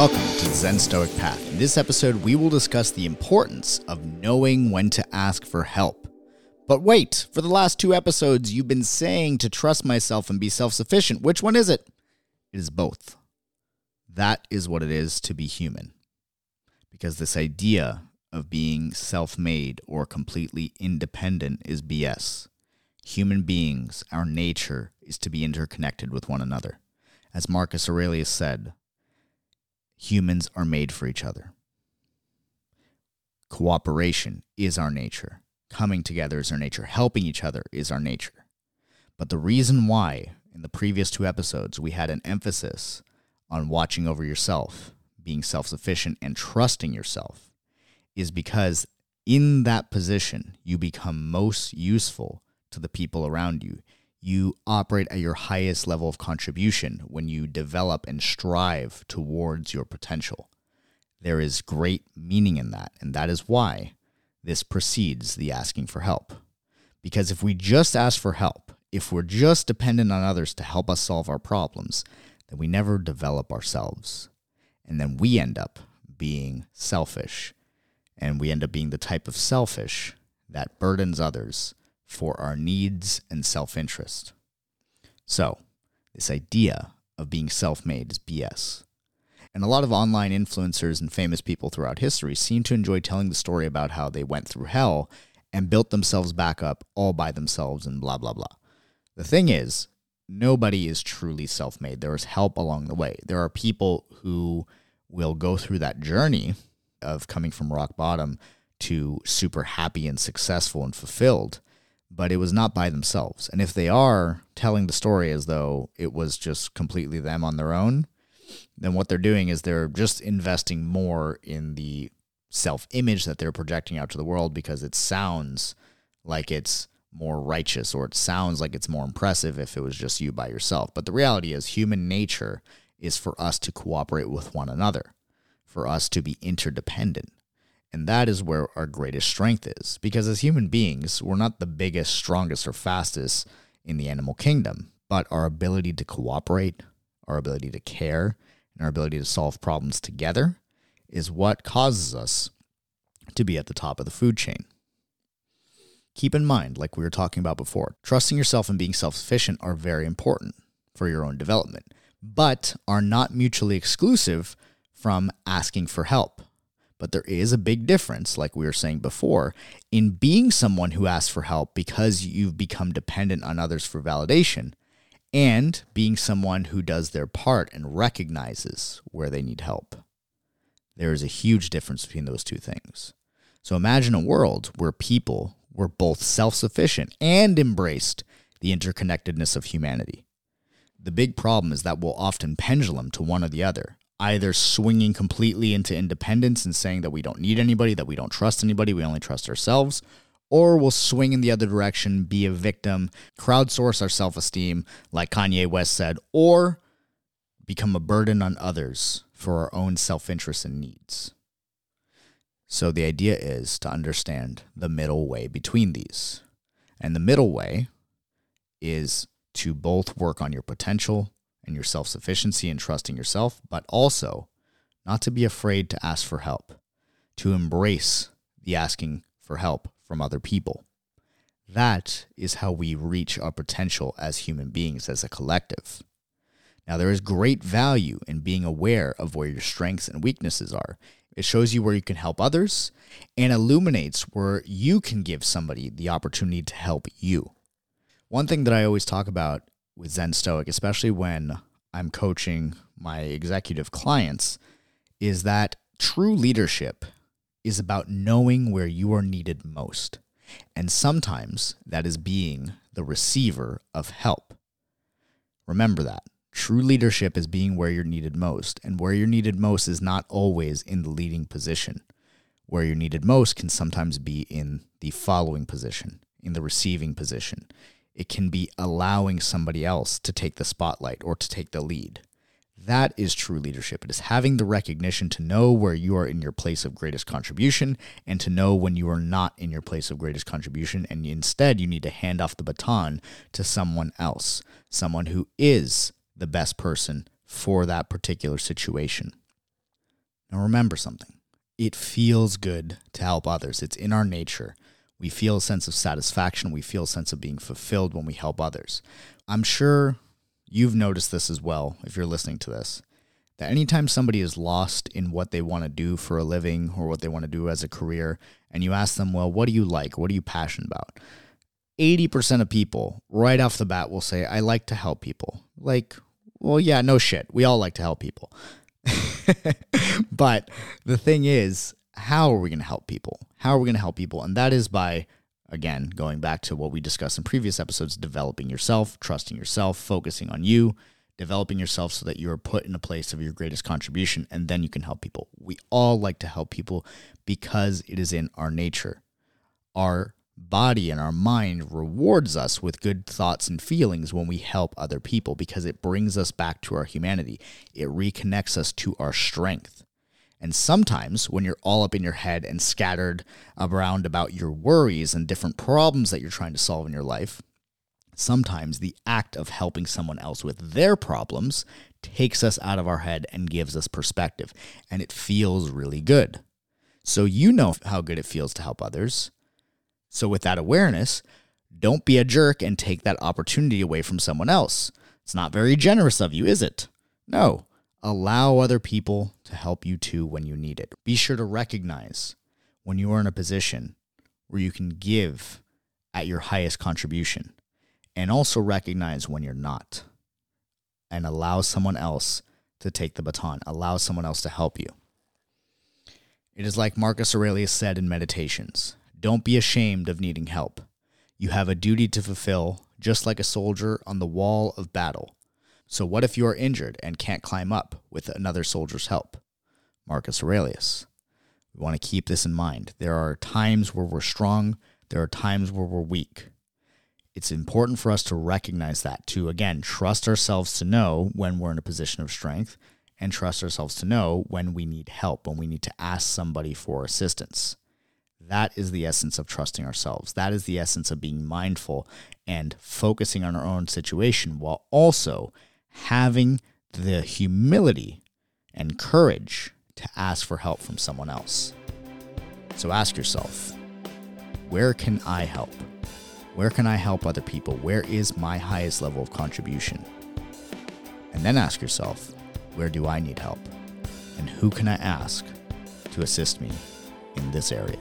Welcome to the Zen Stoic Path. In this episode, we will discuss the importance of knowing when to ask for help. But wait, for the last two episodes, you've been saying to trust myself and be self sufficient. Which one is it? It is both. That is what it is to be human. Because this idea of being self made or completely independent is BS. Human beings, our nature is to be interconnected with one another. As Marcus Aurelius said, humans are made for each other. Cooperation is our nature. Coming together is our nature. Helping each other is our nature. But the reason why, in the previous two episodes, we had an emphasis on watching over yourself, being self sufficient, and trusting yourself is because in that position, you become most useful to the people around you you operate at your highest level of contribution when you develop and strive towards your potential. There is great meaning in that, and that is why this precedes the asking for help. Because if we just ask for help, if we're just dependent on others to help us solve our problems, then we never develop ourselves. And then we end up being selfish. And we end up being the type of selfish that burdens others for our needs and self interest. So, this idea of being self made is BS. And a lot of online influencers and famous people throughout history seem to enjoy telling the story about how they went through hell and built themselves back up all by themselves and blah, blah, blah. The thing is, nobody is truly self made. There is help along the way. There are people who will go through that journey of coming from rock bottom to super happy and successful and fulfilled but it was not by themselves. And if they are telling the story as though it was just completely them on their own, then what they're doing is they're just investing more in the self image that they're projecting out to the world because it sounds like it's more righteous or it sounds like it's more impressive if it was just you by yourself. But the reality is, human nature is for us to cooperate with one another, for us to be interdependent. And that is where our greatest strength is. Because as human beings, we're not the biggest, strongest, or fastest in the animal kingdom, but our ability to cooperate, our ability to care, and our ability to solve problems together is what causes us to be at the top of the food chain. Keep in mind, like we were talking about before, trusting yourself and being self sufficient are very important for your own development, but are not mutually exclusive from asking for help but there is a big difference, like we were saying before, in being someone who asks for help because you've become dependent on others for validation and being someone who does their part and recognizes where they need help. There is a huge difference between those two things. So imagine a world where people were both self sufficient and embraced the interconnectedness of humanity. The big problem is that we'll often pendulum to one or the other either swinging completely into independence and saying that we don't need anybody, that we don't trust anybody, we only trust ourselves, or we'll swing in the other direction, be a victim, crowdsource our self esteem, like Kanye West said, or become a burden on others for our own self interest and needs. So the idea is to understand the middle way between these. And the middle way is to both work on your potential and your self sufficiency and trusting yourself, but also not to be afraid to ask for help, to embrace the asking for help from other people. That is how we reach our potential as human beings, as a collective. Now, there is great value in being aware of where your strengths and weaknesses are. It shows you where you can help others and illuminates where you can give somebody the opportunity to help you. One thing that I always talk about with Zen Stoic, especially when I'm coaching my executive clients, is that true leadership is about knowing where you are needed most. And sometimes that is being the receiver of help. Remember that. True leadership is being where you're needed most, and where you're needed most is not always in the leading position. Where you're needed most can sometimes be in the following position, in the receiving position, it can be allowing somebody else to take the spotlight or to take the lead. That is true leadership. It is having the recognition to know where you are in your place of greatest contribution and to know when you are not in your place of greatest contribution. And instead, you need to hand off the baton to someone else, someone who is the best person for that particular situation. Now remember something it feels good to help others, it's in our nature. We feel a sense of satisfaction, we feel a sense of being fulfilled when we help others. I'm sure you've noticed this as well if you're listening to this. That anytime somebody is lost in what they want to do for a living or what they want to do as a career, and you ask them, Well, what do you like? What are you passionate about? 80% of people right off the bat will say, I like to help people. Like, well, yeah, no shit. We all like to help people. but the thing is, how are we going to help people? How are we going to help people? And that is by, again, going back to what we discussed in previous episodes developing yourself, trusting yourself, focusing on you, developing yourself so that you are put in a place of your greatest contribution, and then you can help people. We all like to help people because it is in our nature. Our body and our mind rewards us with good thoughts and feelings when we help other people because it brings us back to our humanity. It reconnects us to our strength. And sometimes when you're all up in your head and scattered around about your worries and different problems that you're trying to solve in your life, sometimes the act of helping someone else with their problems takes us out of our head and gives us perspective. And it feels really good. So you know how good it feels to help others. So, with that awareness, don't be a jerk and take that opportunity away from someone else. It's not very generous of you, is it? No. Allow other people to help you too when you need it. Be sure to recognize when you are in a position where you can give at your highest contribution and also recognize when you're not and allow someone else to take the baton, allow someone else to help you. It is like Marcus Aurelius said in Meditations don't be ashamed of needing help. You have a duty to fulfill, just like a soldier on the wall of battle. So, what if you are injured and can't climb up with another soldier's help? Marcus Aurelius. We want to keep this in mind. There are times where we're strong, there are times where we're weak. It's important for us to recognize that, to again trust ourselves to know when we're in a position of strength and trust ourselves to know when we need help, when we need to ask somebody for assistance. That is the essence of trusting ourselves. That is the essence of being mindful and focusing on our own situation while also having the humility and courage to ask for help from someone else. So ask yourself, where can I help? Where can I help other people? Where is my highest level of contribution? And then ask yourself, where do I need help? And who can I ask to assist me in this area?